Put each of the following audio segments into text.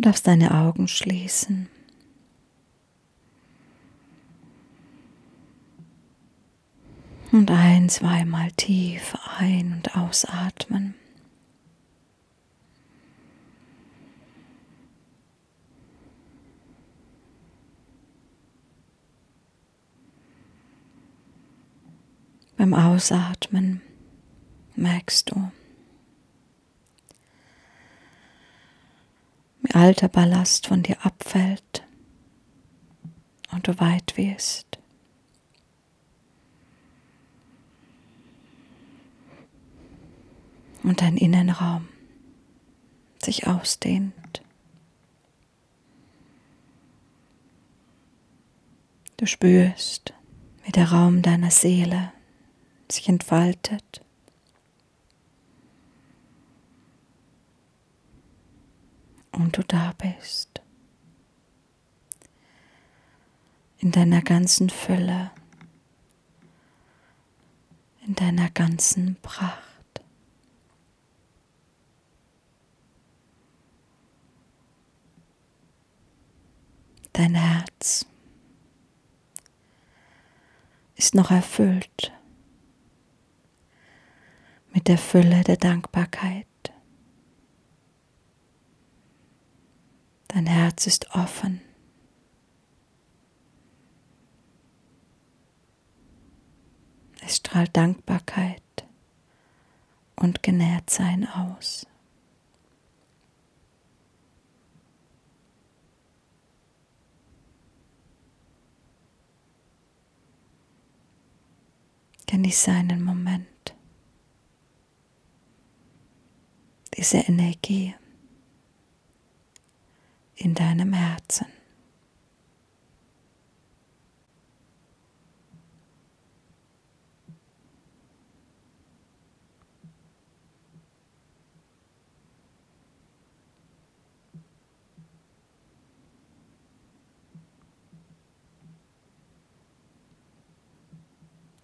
Du darfst deine Augen schließen. Und ein, zweimal tief ein- und ausatmen. Beim Ausatmen merkst du, wie alter Ballast von dir abfällt und du weit wirst. Und dein Innenraum sich ausdehnt. Du spürst, wie der Raum deiner Seele sich entfaltet. Und du da bist. In deiner ganzen Fülle. In deiner ganzen Pracht. Dein Herz ist noch erfüllt mit der Fülle der Dankbarkeit. Dein Herz ist offen. Es strahlt Dankbarkeit und Genährtsein aus. Genieße einen Moment. diese Energie in deinem Herzen.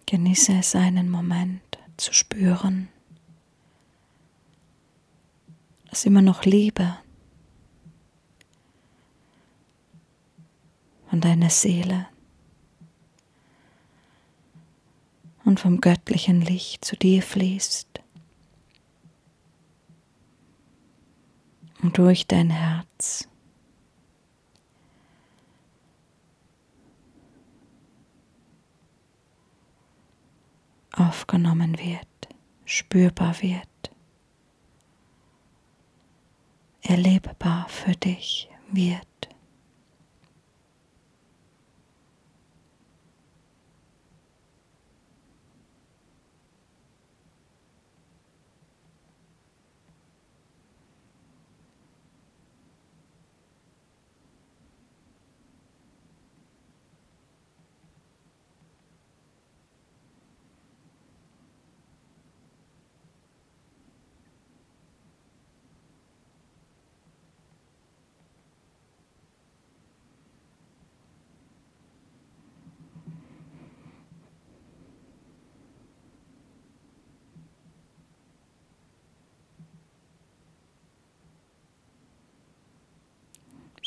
Genieße es einen Moment zu spüren, dass immer noch Liebe von deiner Seele und vom göttlichen Licht zu dir fließt und durch dein Herz. aufgenommen wird, spürbar wird. erlebbar für dich wird.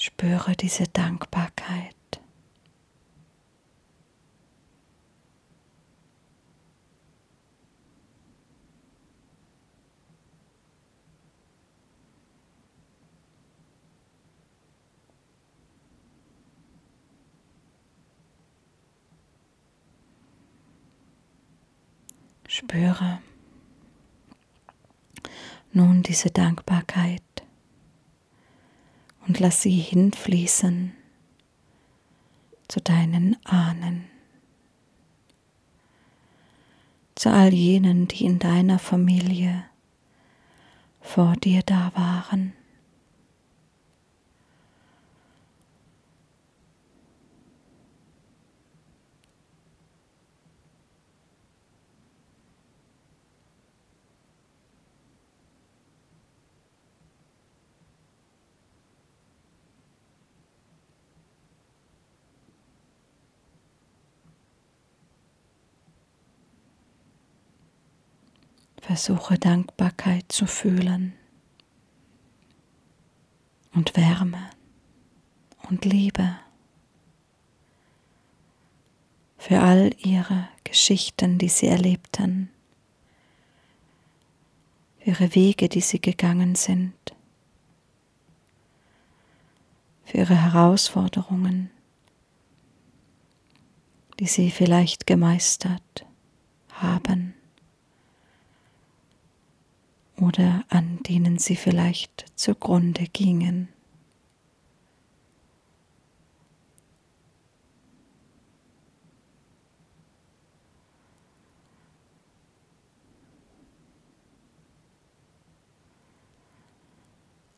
Spüre diese Dankbarkeit. Spüre nun diese Dankbarkeit und lass sie hinfließen zu deinen Ahnen, zu all jenen, die in deiner Familie vor dir da waren. Versuche Dankbarkeit zu fühlen und Wärme und Liebe für all ihre Geschichten, die sie erlebten, für ihre Wege, die sie gegangen sind, für ihre Herausforderungen, die sie vielleicht gemeistert haben oder an denen sie vielleicht zugrunde gingen.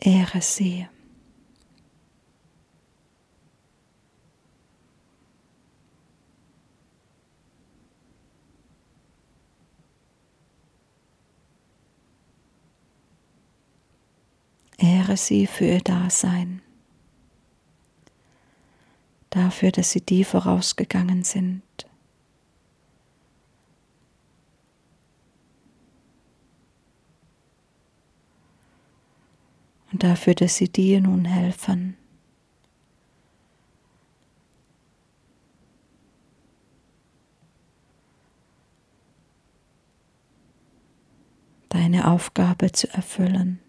Ehre sie. Ehre sie für ihr Dasein, dafür, dass sie die vorausgegangen sind. Und dafür, dass sie dir nun helfen. deine Aufgabe zu erfüllen.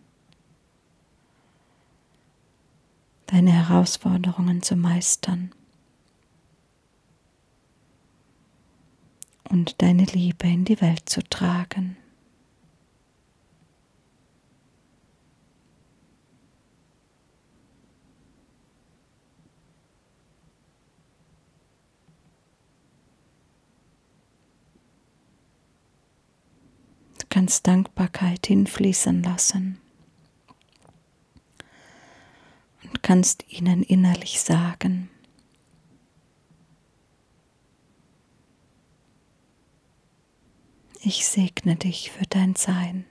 Deine Herausforderungen zu meistern und deine Liebe in die Welt zu tragen. Du kannst Dankbarkeit hinfließen lassen. Kannst ihnen innerlich sagen, ich segne dich für dein Sein.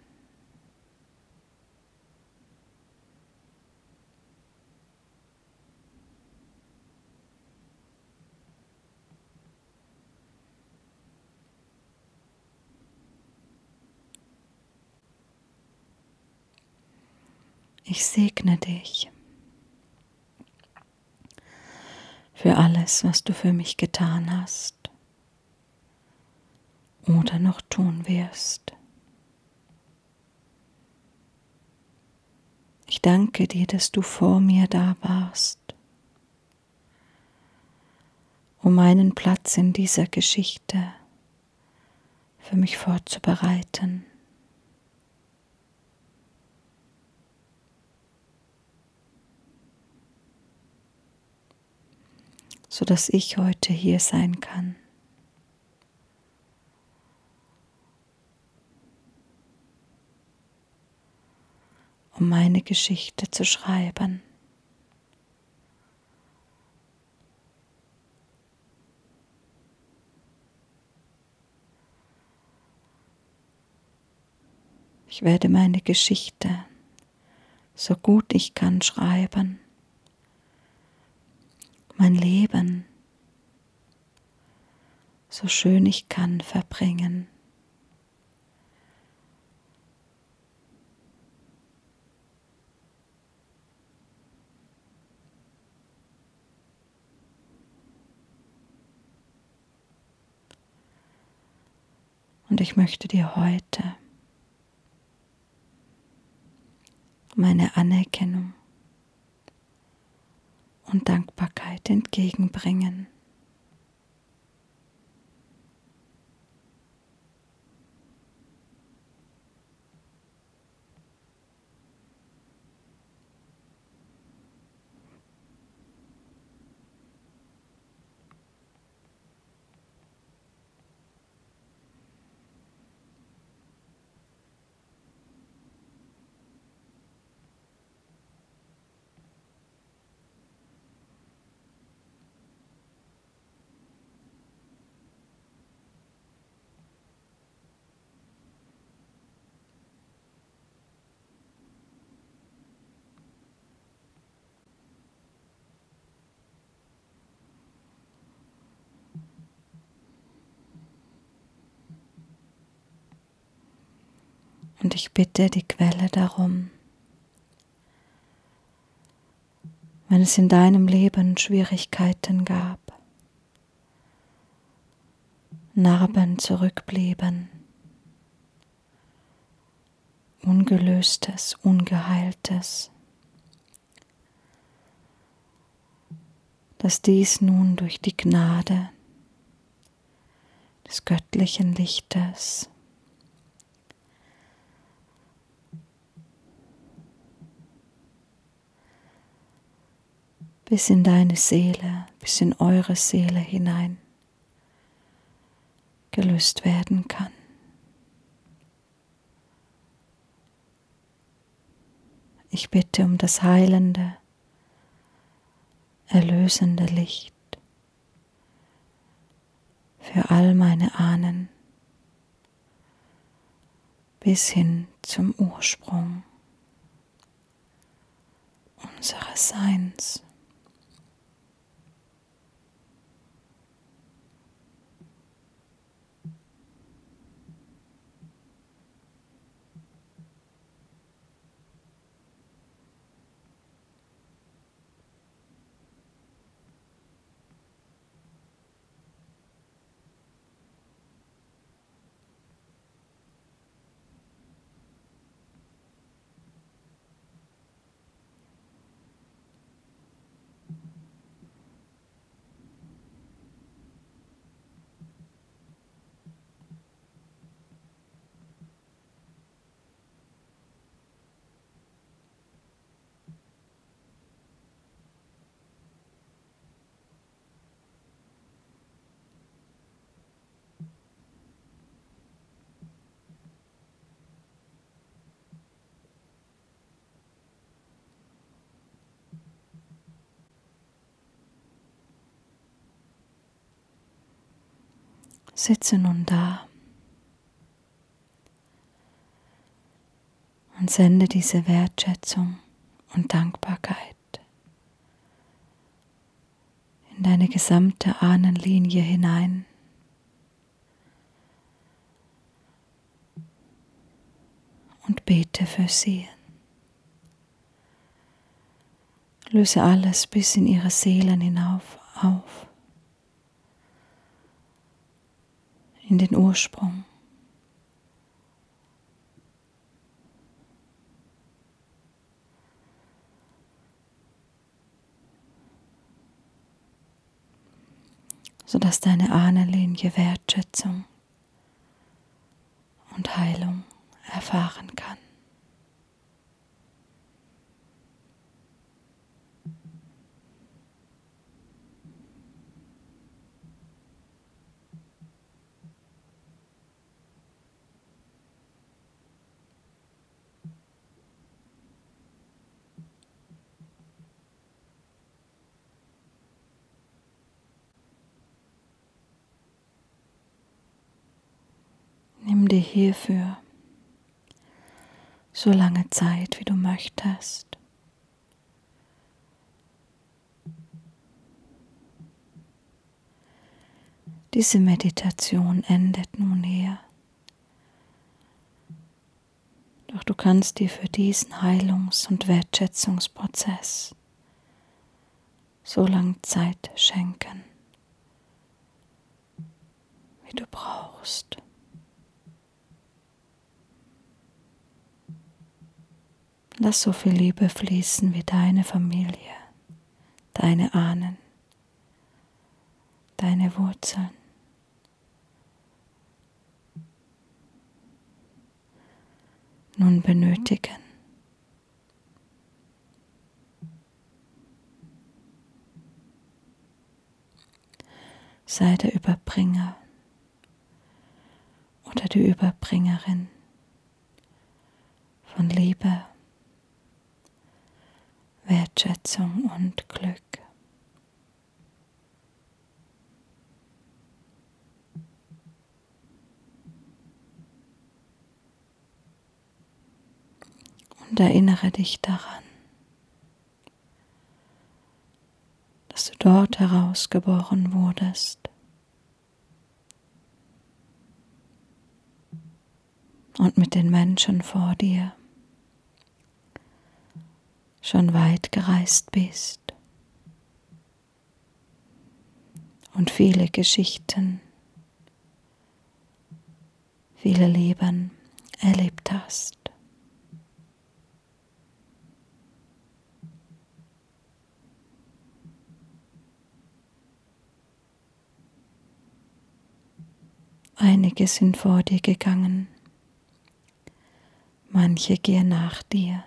Ich segne dich. Für alles, was du für mich getan hast oder noch tun wirst. Ich danke dir, dass du vor mir da warst, um meinen Platz in dieser Geschichte für mich vorzubereiten. Sodass ich heute hier sein kann. um meine Geschichte zu schreiben. Ich werde meine Geschichte so gut ich kann schreiben mein Leben so schön ich kann verbringen. Und ich möchte dir heute meine Anerkennung und Dankbarkeit entgegenbringen. Und ich bitte die Quelle darum, wenn es in deinem Leben Schwierigkeiten gab, Narben zurückblieben, Ungelöstes, Ungeheiltes, dass dies nun durch die Gnade des göttlichen Lichtes bis in deine Seele, bis in eure Seele hinein gelöst werden kann. Ich bitte um das heilende, erlösende Licht für all meine Ahnen bis hin zum Ursprung unseres Seins. Sitze nun da und sende diese Wertschätzung und Dankbarkeit in deine gesamte Ahnenlinie hinein. Und bete für sie. Löse alles bis in ihre Seelen hinauf auf. In den Ursprung. sodass deine Ahnenlinie Wertschätzung und Heilung erfahren kann. Dir hierfür so lange Zeit, wie du möchtest. Diese Meditation endet nun hier. Doch du kannst dir für diesen Heilungs- und Wertschätzungsprozess so lange Zeit schenken, wie du brauchst. Lass so viel Liebe fließen wie deine Familie, deine Ahnen, deine Wurzeln. Nun benötigen. Sei der Überbringer oder die Überbringerin von Liebe Wertschätzung und Glück. Und erinnere dich daran, dass du dort herausgeboren wurdest. Und mit den Menschen vor dir schon weit gereist bist und viele Geschichten, viele Leben erlebt hast. Einige sind vor dir gegangen, manche gehen nach dir.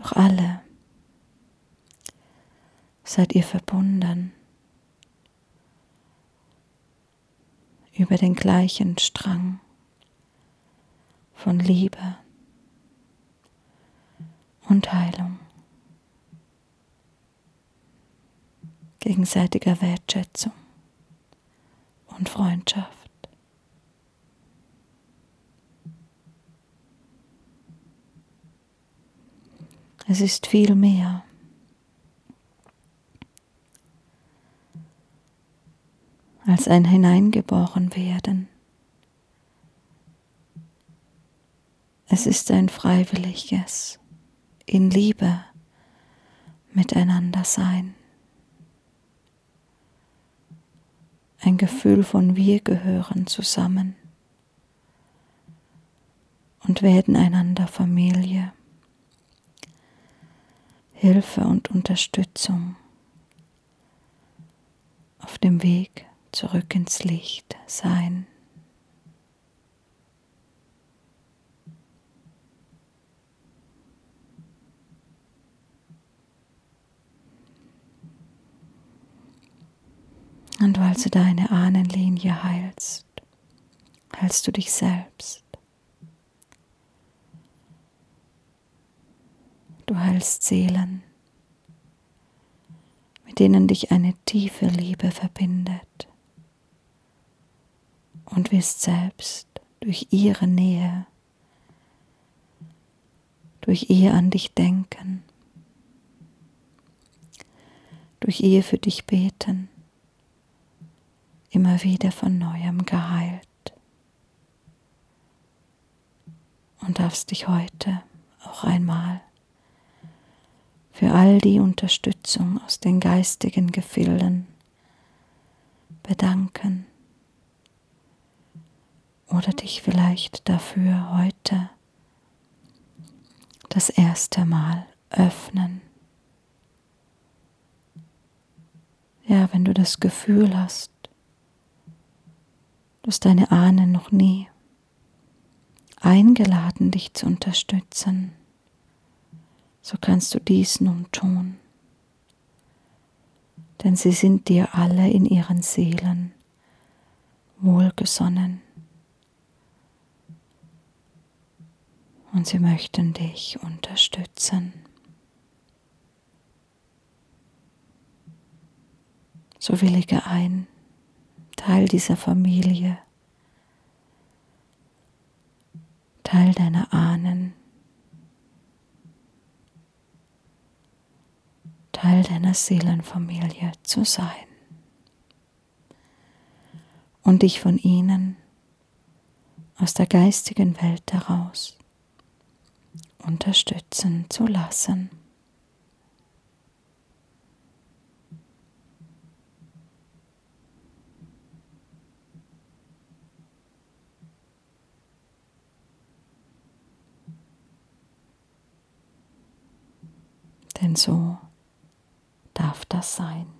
Doch alle seid ihr verbunden über den gleichen Strang von Liebe und Heilung, gegenseitiger Wertschätzung und Freundschaft. Es ist viel mehr. als ein hineingeboren werden. Es ist ein freiwilliges, in Liebe miteinander sein. Ein Gefühl von wir gehören zusammen und werden einander Familie. Hilfe und Unterstützung auf dem Weg zurück ins Licht sein. Und weil du deine Ahnenlinie heilst, heilst du dich selbst. Du heilst Seelen, mit denen dich eine tiefe Liebe verbindet und wirst selbst durch ihre Nähe, durch ihr an dich denken, durch ihr für dich beten, immer wieder von neuem geheilt. Und darfst dich heute auch einmal für all die Unterstützung aus den geistigen Gefilden bedanken oder dich vielleicht dafür heute das erste Mal öffnen. Ja, wenn du das Gefühl hast, dass deine Ahnen noch nie eingeladen, dich zu unterstützen, so kannst du dies nun tun. Denn sie sind dir alle in ihren Seelen wohlgesonnen. Und sie möchten dich unterstützen. So willige ein, Teil dieser Familie, Teil deiner Ahnen, Teil deiner Seelenfamilie zu sein und dich von ihnen aus der geistigen Welt heraus unterstützen zu lassen. Denn so darf das sein.